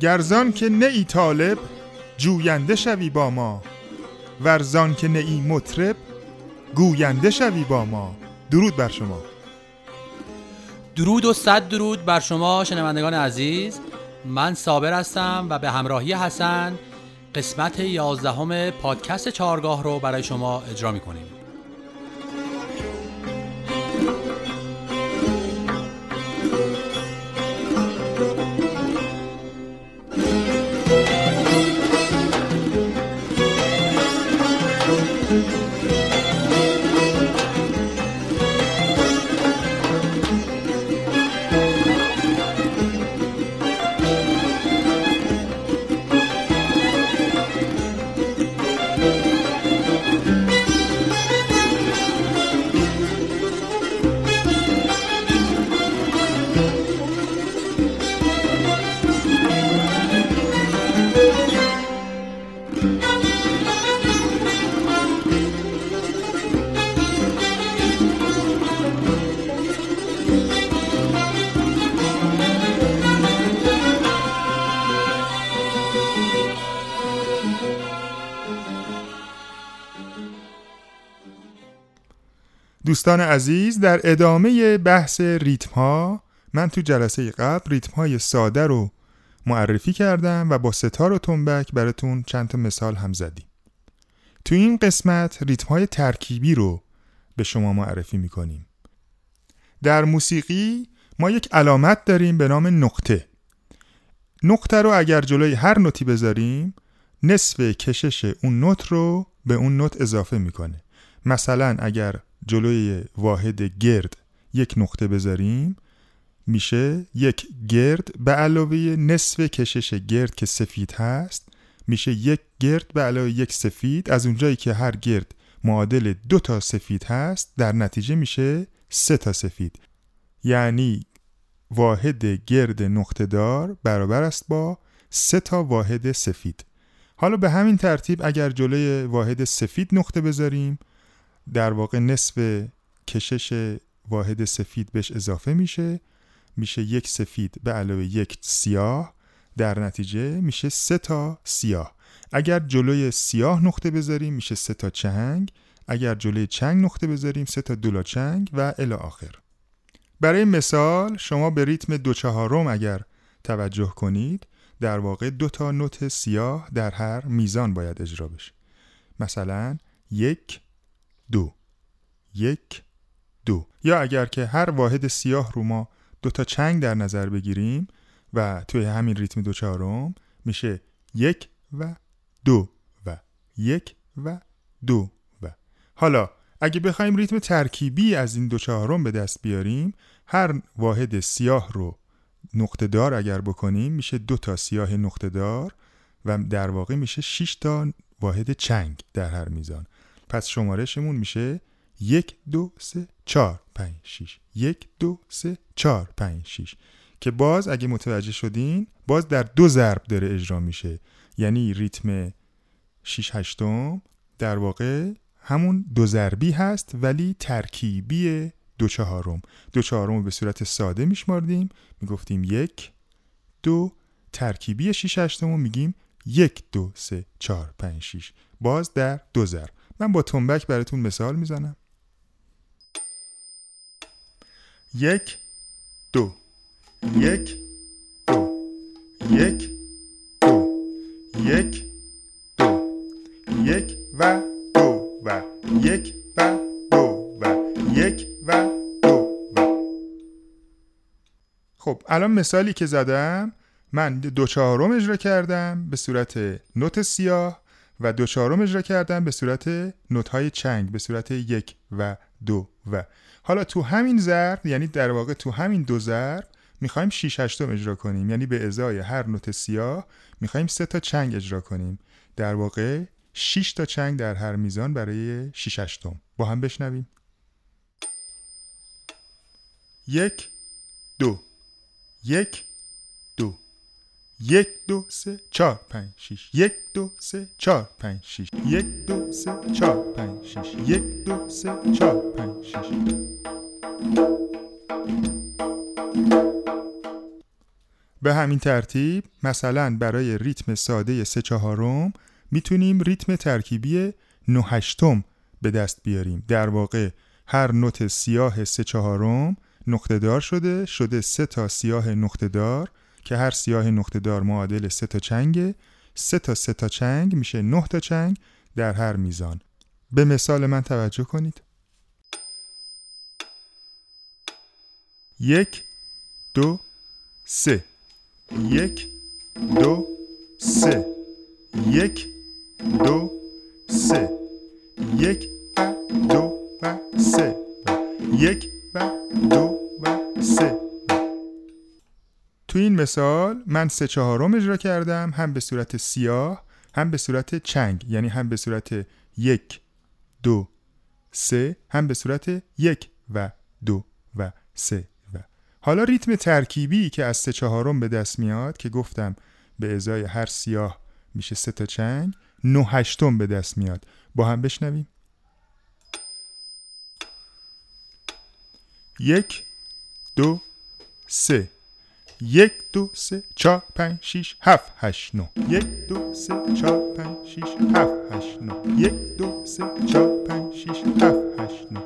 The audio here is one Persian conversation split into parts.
گرزان که نه ای طالب جوینده شوی با ما. ورزان که نه ای مطرب گوینده شوی با ما. درود بر شما. درود و صد درود بر شما شنوندگان عزیز. من صابر هستم و به همراهی حسن قسمت یازدهم پادکست چهارگاه رو برای شما اجرا می‌کنیم. دوستان عزیز در ادامه بحث ریتم ها من تو جلسه قبل ریتم های ساده رو معرفی کردم و با ستار و تنبک براتون چند تا مثال هم زدیم. تو این قسمت ریتم های ترکیبی رو به شما معرفی می‌کنیم. در موسیقی ما یک علامت داریم به نام نقطه. نقطه رو اگر جلوی هر نوتی بذاریم نصف کشش اون نوت رو به اون نوت اضافه می‌کنه. مثلا اگر جلوی واحد گرد یک نقطه بذاریم. میشه یک گرد به علاوه نصف کشش گرد که سفید هست. میشه یک گرد به علاوه یک سفید. از اونجایی که هر گرد معادل دو تا سفید هست در نتیجه میشه سه تا سفید. یعنی واحد گرد نقطه دار برابر است با سه تا واحد سفید. حالا به همین ترتیب اگر جلوی واحد سفید نقطه بذاریم در واقع نصف کشش واحد سفید بهش اضافه میشه. میشه یک سفید به علاوه یک سیاه. در نتیجه میشه سه تا سیاه. اگر جلوی سیاه نقطه بذاریم میشه سه تا چنگ. اگر جلوی چنگ نقطه بذاریم سه تا دولا چنگ و الی آخر. برای مثال شما به ریتم دو چهارم اگر توجه کنید در واقع دو تا نوت سیاه در هر میزان باید اجرا بشه. مثلا یک دو. یک دو. یا اگر که هر واحد سیاه رو ما دو تا چنگ در نظر بگیریم و توی همین ریتم دو چهارم میشه یک و دو و یک و دو و. حالا اگه بخوایم ریتم ترکیبی از این دو چهارم به دست بیاریم هر واحد سیاه رو نقطه دار اگر بکنیم میشه دو تا سیاه نقطه دار و در واقع میشه 6 تا واحد چنگ در هر میزان. پس شمارشمون میشه یک دو سه چار پنج شیش. یک دو سه چار پنج شیش. که باز اگه متوجه شدین باز در دو ضرب داره اجرا میشه. یعنی ریتم شیش هشتم در واقع همون دو ضربی هست ولی ترکیبی دو چهارم. دو چهارم رو به صورت ساده میشماردیم. می‌گفتیم یک دو. ترکیبی شیش هشتم رو میگیم یک دو سه چار پنج شیش. باز در دو ضرب. من با تنبک براتون مثال می‌زنم. یک دو. یک دو. یک دو. یک دو. یک و دو و. یک و دو و. یک و دو و. خب الان مثالی که زدم من دو چهارم اجرا کردم به صورت نوت سیاه. و دو چهارم اجرا کردم به صورت نوت های چنگ به صورت یک و دو و. حالا تو همین ضرب یعنی در واقع تو همین دو ضرب می‌خوایم 6 هشتم اجرا کنیم. یعنی به ازای هر نوت سیاه می‌خوایم سه تا چنگ اجرا کنیم. در واقع 6 تا چنگ در هر میزان برای 6 هشتم. با هم بشنویم. یک دو. یک یک دو سه چهار پنج شیش. یک دو سه چهار پنج شیش. یک دو سه چهار پنج شیش. یک دو سه چهار پنج شیش. به همین ترتیب مثلا برای ریتم ساده سه چهارم می‌تونیم ریتم ترکیبی 9 هشتم به دست بیاریم. در واقع هر نوت سیاه سه چهارم نقطه دار شده شده سه تا سیاه نقطه دار که هر سیاه نقطه دار معادل سه تا چنگه سه تا سه تا چنگ میشه نه تا چنگ در هر میزان. به مثال من توجه کنید. یک دو سه. یک دو سه. یک دو سه. یک و دو و سه. یک و دو و سه. تو این مثال من سه چهارم اجرا کردم هم به صورت سیاه هم به صورت چنگ. یعنی هم به صورت یک دو سه هم به صورت یک و دو و سه و. حالا ریتم ترکیبی که از سه چهارم به دست میاد که گفتم به ازای هر سیاه میشه سه تا چنگ نه هشتم به دست میاد. با هم بشنویم. یک دو سه. یک دو سه چهار پنج شیش هفت هشت نو یک دو سه چهار پنج شیش هفت هشت نو یک دو سه چهار پنج شیش هفت هشت نو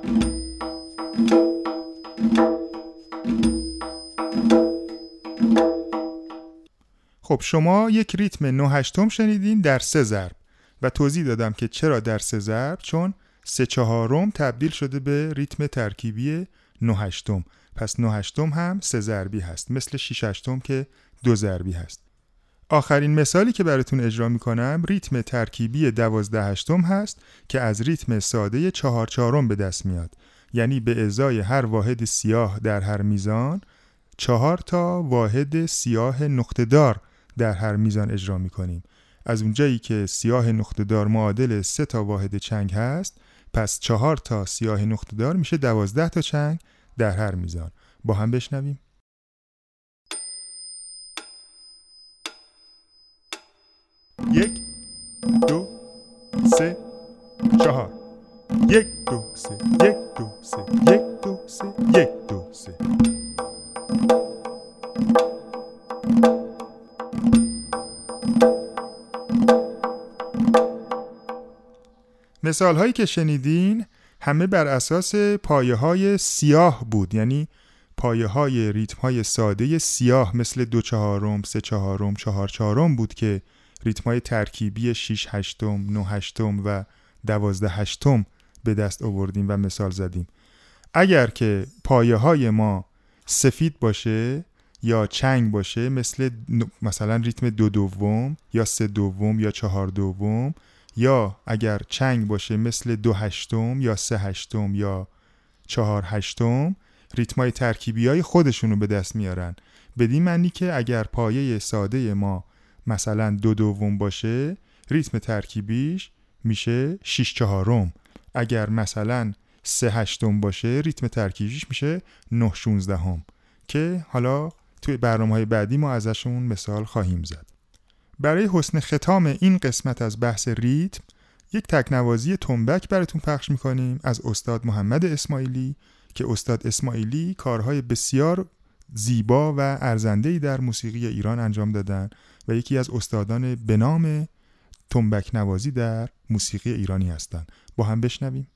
خب شما یک ریتم نه هشتم شنیدین در سه ضرب. و توضیح دادم که چرا در سه ضرب؟ چون سه چهارم تبدیل شده به ریتم ترکیبی نه هشتم. پس 9 هشتم هم سه ضربی هست مثل 6 هشتم که دو ضربی هست. آخرین مثالی که براتون اجرا می‌کنم ریتم ترکیبی دوازده هشتم هست که از ریتم ساده چهار چهارم به دست میاد. یعنی به ازای هر واحد سیاه در هر میزان چهار تا واحد سیاه نقطهدار در هر میزان اجرا می‌کنیم. از اونجایی که سیاه نقطهدار معادل سه تا واحد چنگ هست پس چهار تا سیاه نقطهدار میشه دوازده تا چنگ. در هر میزان. با هم بشنویم. یک دو سه چهار. یک دو سه یک دو سه یک دو سه یک دو سه. مثال هایی که شنیدین همه بر اساس پایه های سیاه بود. یعنی پایه های ریتم های ساده سیاه مثل دو چهارم، سه چهارم، چهار چهارم بود که ریتم های ترکیبی 6 هشتم، 9 هشتم و 12 هشتم به دست آوردیم و مثال زدیم. اگر که پایه های ما سفید باشه یا چنگ باشه مثل مثلا ریتم دو دوم یا سه دوم یا چهار دوم یا اگر چنگ باشه مثل دو هشتم یا سه هشتم یا چهار هشتم ریتمای ترکیبی های خودشون رو به دست میارن. بدین معنی که اگر پایه ساده ما مثلا دو دوم باشه ریتم ترکیبیش میشه 6 چهارم. اگر مثلا سه هشتم باشه ریتم ترکیبیش میشه 9 16 هم که حالا توی برنامه های بعدی ما ازشون مثال خواهیم زد. برای حسن ختام این قسمت از بحث ریتم یک تکنوازی تنبک براتون پخش می‌کنیم از استاد محمد اسماعیلی که استاد اسماعیلی کارهای بسیار زیبا و ارزندهی در موسیقی ایران انجام دادن و یکی از استادان به نام تنبک نوازی در موسیقی ایرانی هستند. با هم بشنویم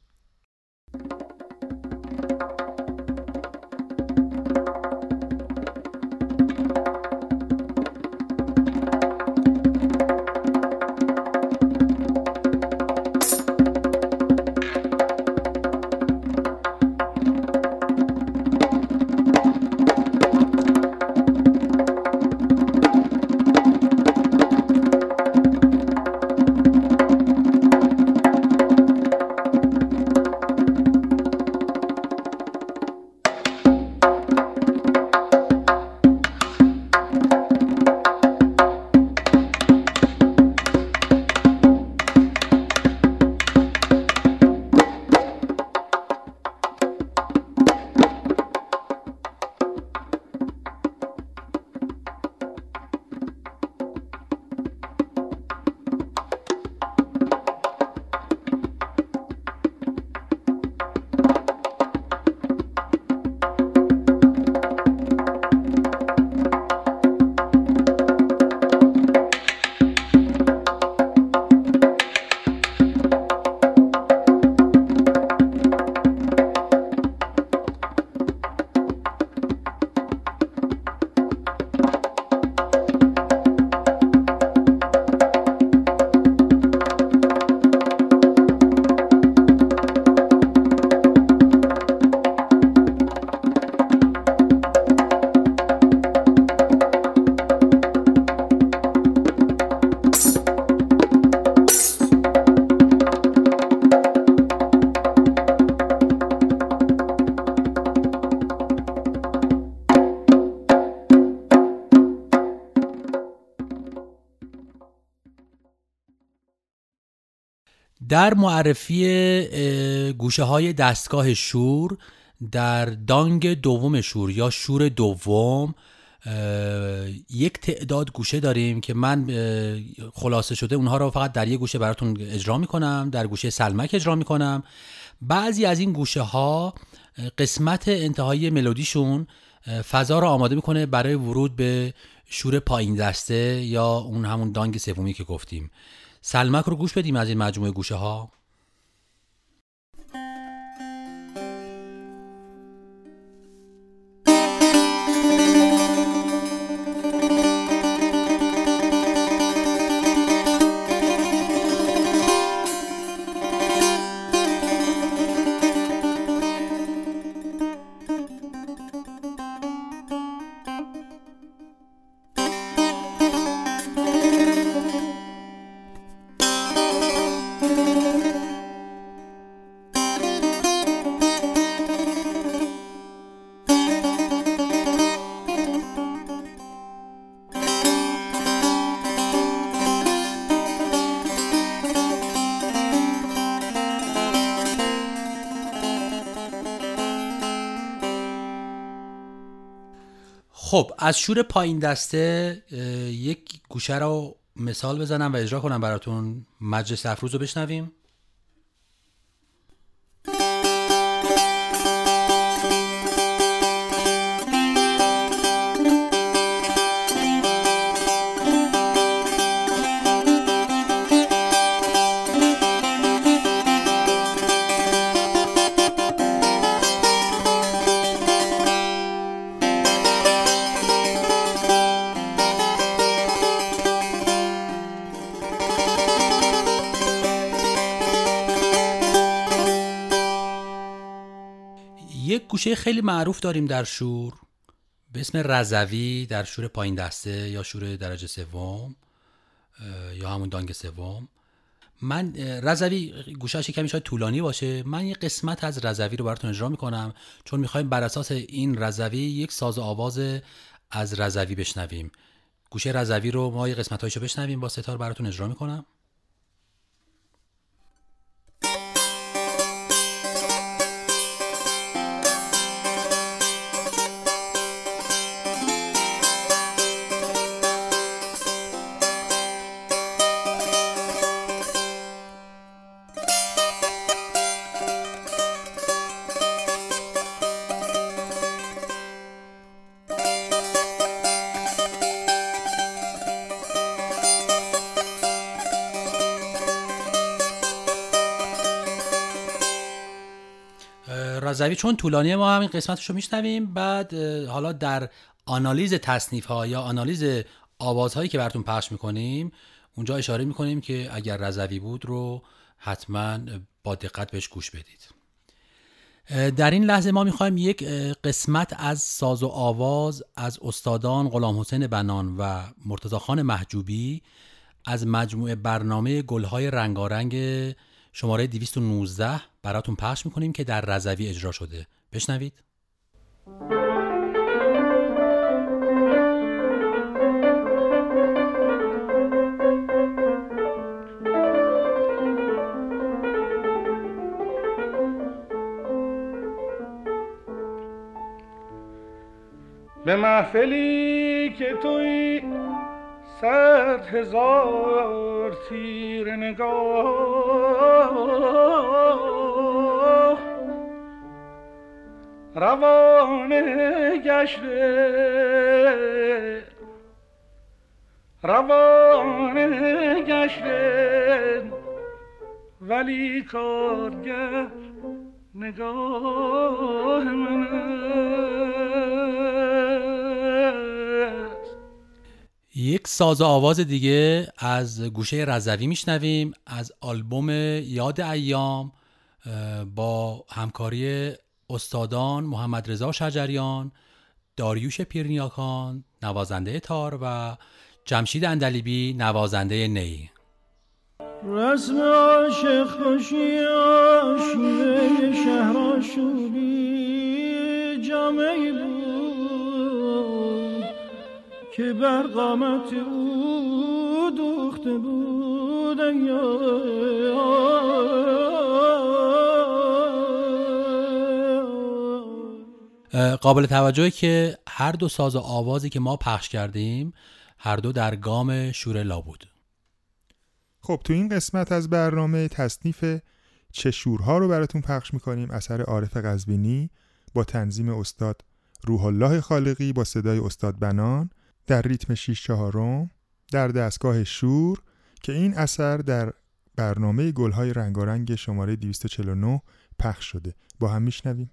در معرفی گوشه های دستگاه شور در دانگ دوم شور یا شور دوم یک تعداد گوشه داریم که من خلاصه شده اونها رو فقط در یک گوشه براتون اجرا می‌کنم در گوشه سلمک اجرا می‌کنم. بعضی از این گوشه ها قسمت انتهایی ملودیشون فضا رو آماده می‌کنه برای ورود به شور پایین دسته یا اون همون دانگ سومی که گفتیم. سلمک رو گوش بدیم از این مجموعه گوشه ها خب از شور پایین دسته یک گوشه رو مثال بزنم و اجرا کنم براتون. مجلس افروز رو بشنویم. گوشه خیلی معروف داریم در شور. به اسم رزوی در شور پایین دسته یا شور درجه سوم یا همون دانگ سوم. من رزوی گوشهش کمی شاید طولانی باشه. من یه قسمت از رزوی رو براتون اجرا می‌کنم چون می‌خوایم بر اساس این رزوی یک ساز آواز از رزوی بشنویم. گوشه رزوی رو ما یه قسمت هایشو بشنویم با ستار براتون اجرا می‌کنم. رضوی چون طولانی ما همین قسمتش رو میشنویم بعد حالا در آنالیز تصنیف ها یا آنالیز آوازهایی که براتون پخش می‌کنیم اونجا اشاره می‌کنیم که اگر رضوی بود رو حتما با دقت بهش گوش بدید. در این لحظه ما می‌خوایم یک قسمت از ساز و آواز از استادان غلام حسین بنان و مرتضی خان محجوبی از مجموعه برنامه گلهای رنگارنگ شماره 219 براتون پخش می‌کنیم که در رضوی اجرا شده. بشنوید. به محفلی که توی صد هزار تیر نگاه. روانه گشته روانه گشته ولی کارگر نگاه منه. یک ساز آواز دیگه از گوشه رضوی میشنویم از آلبوم یاد ایام با همکاری استادان محمد رضا شجریان داریوش پیرنیاکان نوازنده تار و جمشید اندلیبی نوازنده نی. رسم عاشق خوشی آشیره شهر جامعه بود. که بر قامت او دوخته بود قابل توجهه که هر دو ساز و آوازی که ما پخش کردیم هر دو در گام شورلا بود. خب تو این قسمت از برنامه تصنیف چه شورها رو براتون پخش می‌کنیم اثر عارف قزوینی با تنظیم استاد روح الله خالقی با صدای استاد بنان. در ریتم 6 چهارم در دستگاه شور که این اثر در برنامه گلهای رنگارنگ شماره 249 پخش شده. با هم میشنویم.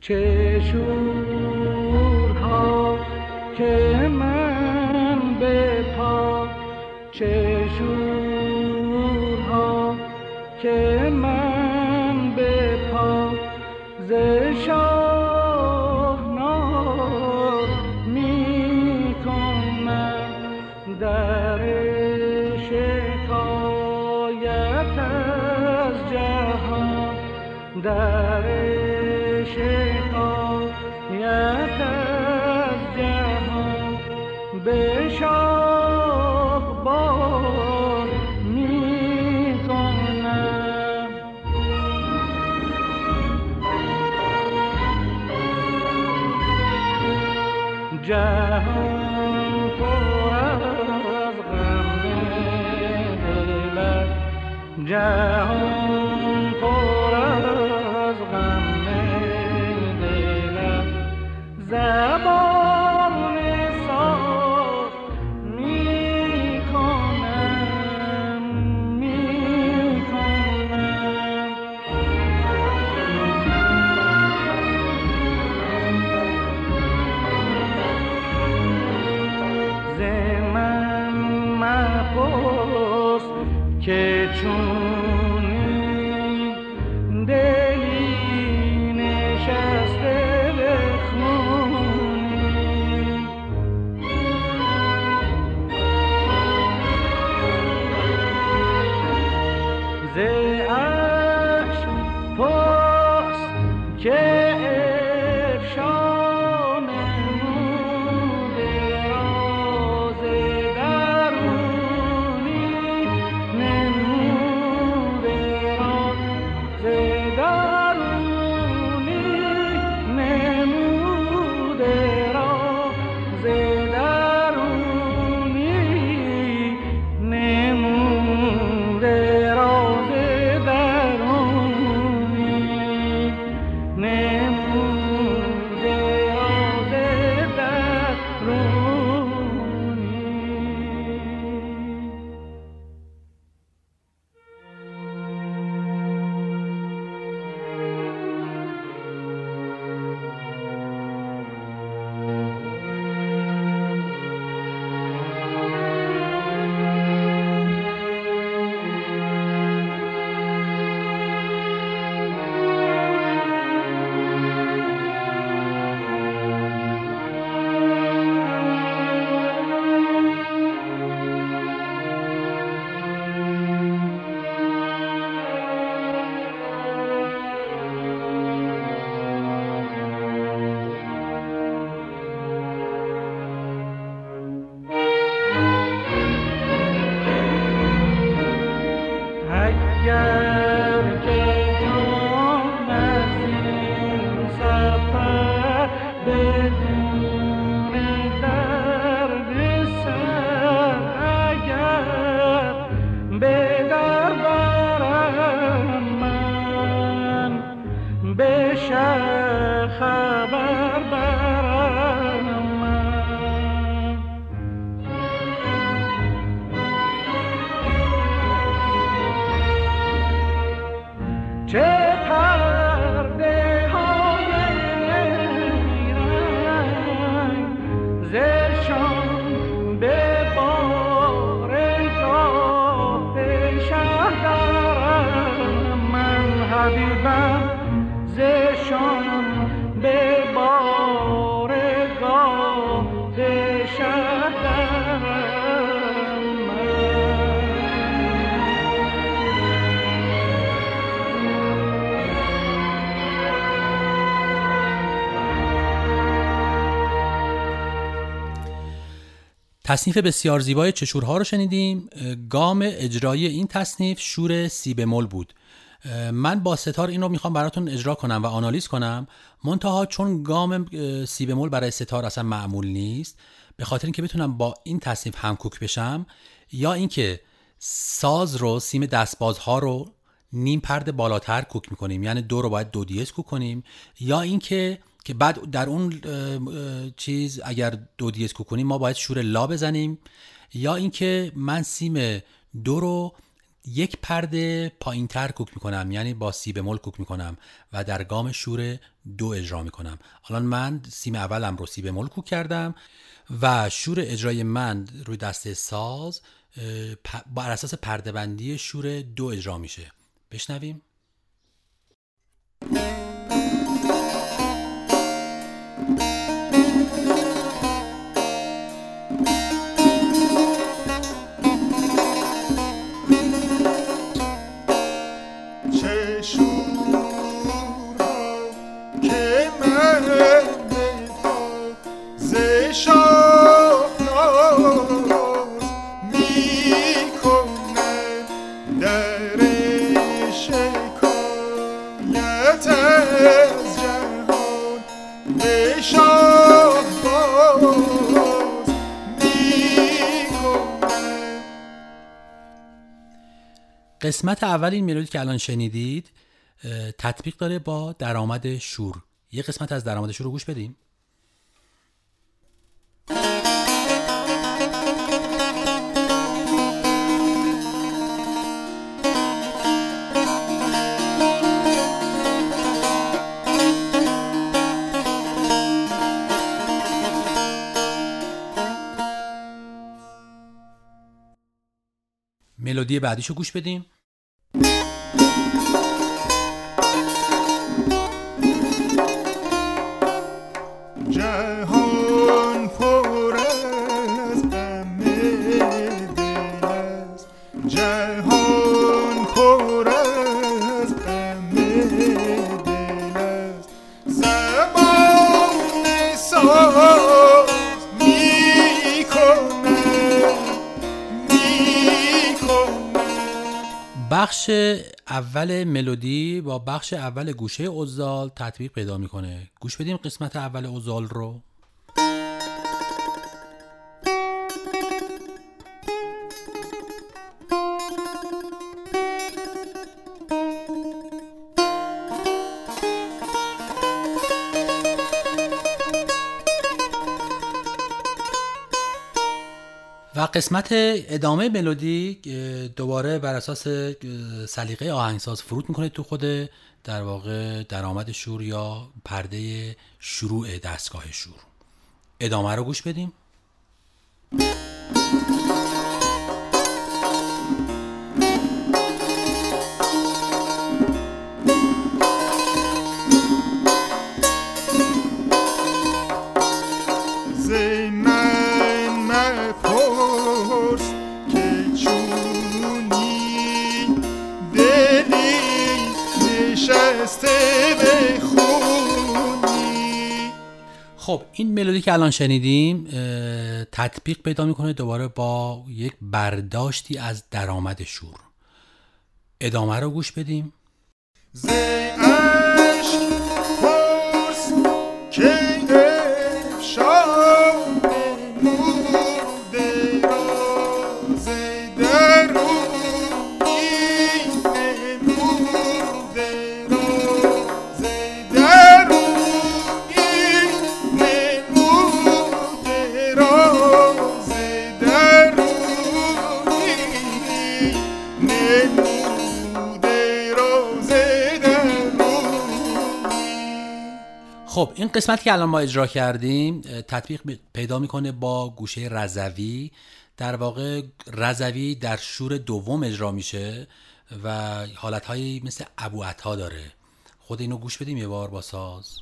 چه شورها که من به پا چه شورها که تصنیف بسیار زیبای چشورها رو شنیدیم. گام اجرایی این تصنیف شور سی بمول بود. من با ستار این رو می‌خوام براتون اجرا کنم و آنالیز کنم. منتها چون گام سی بمول برای ستار اصلا معمول نیست به خاطر اینکه بتونم با این تصنیف همکوک بشم یا اینکه ساز رو سیم دستبازها رو نیم پرده بالاتر کوک می‌کنیم. یعنی دو رو باید دو دیس کوک کنیم. یا اینکه که بعد در اون چیز اگر دو دیس کوک کنیم ما باید شور لا بزنیم. یا اینکه من سیم دو رو یک پرده پایین تر کوک می‌کنم یعنی با سی بمول کوک می‌کنم و در گام شور دو اجرا می‌کنم. الان من سیم اولم رو سی بمول کوک کردم و شور اجرای من روی دسته ساز بر اساس پرده بندی شور دو اجرا میشه. بشنویم. قسمت اول این ملودی که الان شنیدید تطبیق داره با درآمد شور. یه قسمت از درآمد شور رو گوش بدیم. ملودی بعدیشو گوش بدیم. بخش اول ملودی با بخش اول گوشه اوزال تطبیق پیدا می‌کنه. گوش بدیم قسمت اول اوزال رو. قسمت ادامه ملودی دوباره بر اساس سلیقه آهنگساز فرود می‌کنه تو خود در واقع درآمد شور یا پرده شروع دستگاه شور. ادامه رو گوش بدیم. این ملودی که الان شنیدیم تطبیق پیدا می‌کنه دوباره با یک برداشتی از درآمد شور. ادامه رو گوش بدیم. خب این قسمت که الان ما اجرا کردیم تطبیق پیدا می‌کنه با گوشه رضوی. در واقع رضوی در شور دوم اجرا میشه و حالتهایی مثل ابو عطا داره. خود اینو گوش بدیم یه بار با ساز.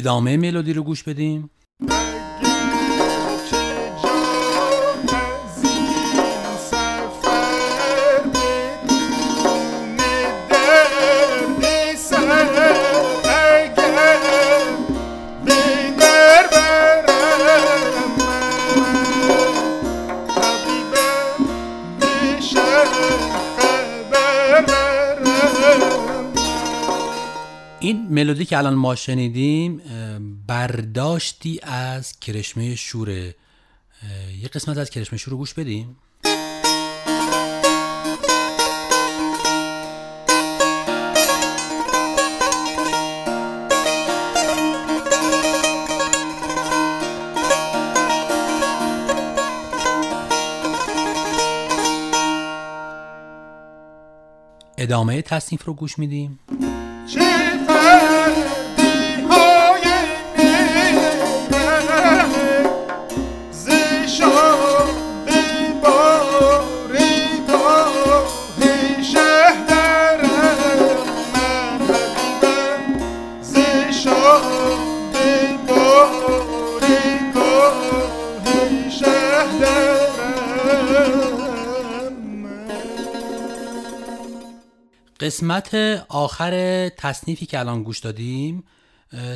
ادامه ملودی رو گوش بدیم. که الان ما شنیدیم برداشتی از کرشمه شوره یه قسمت از کرشمه شور رو گوش بدیم. ادامه تصنیف رو گوش میدیم. قسمت آخر تصنیفی که الان گوش دادیم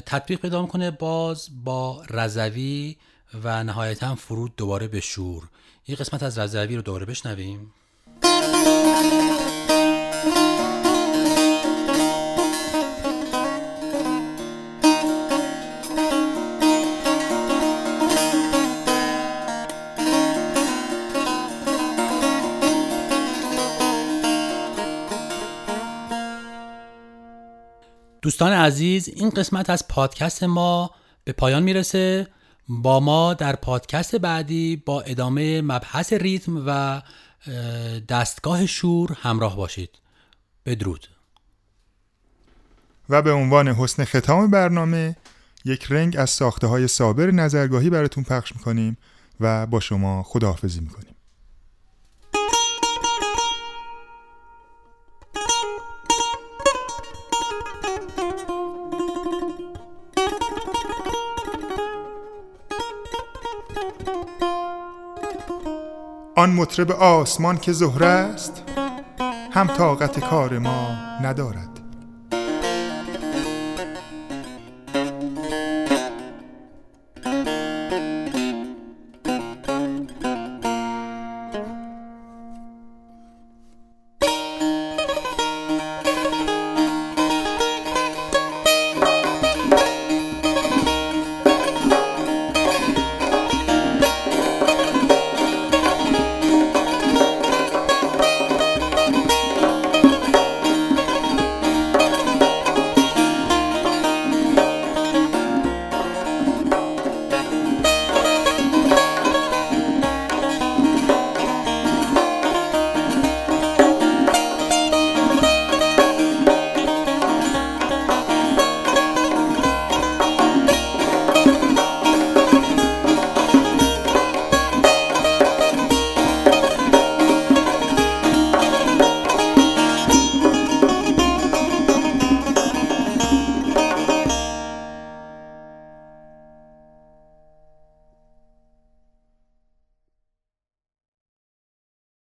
تطبیق پیدا می‌کنه باز با رضوی و نهایتا فرود دوباره به شور. یه قسمت از رضوی رو دوباره بشنویم. دوستان عزیز این قسمت از پادکست ما به پایان می‌رسه. با ما در پادکست بعدی با ادامه مبحث ریتم و اه، دستگاه شور همراه باشید. بدرود. و به عنوان حسن ختام برنامه یک رنگ از ساخته های صابر نظرگاهی براتون پخش می‌کنیم و با شما خداحافظی می‌کنیم. آن مطرب آسمان که زهره است هم طاقت کار ما ندارد.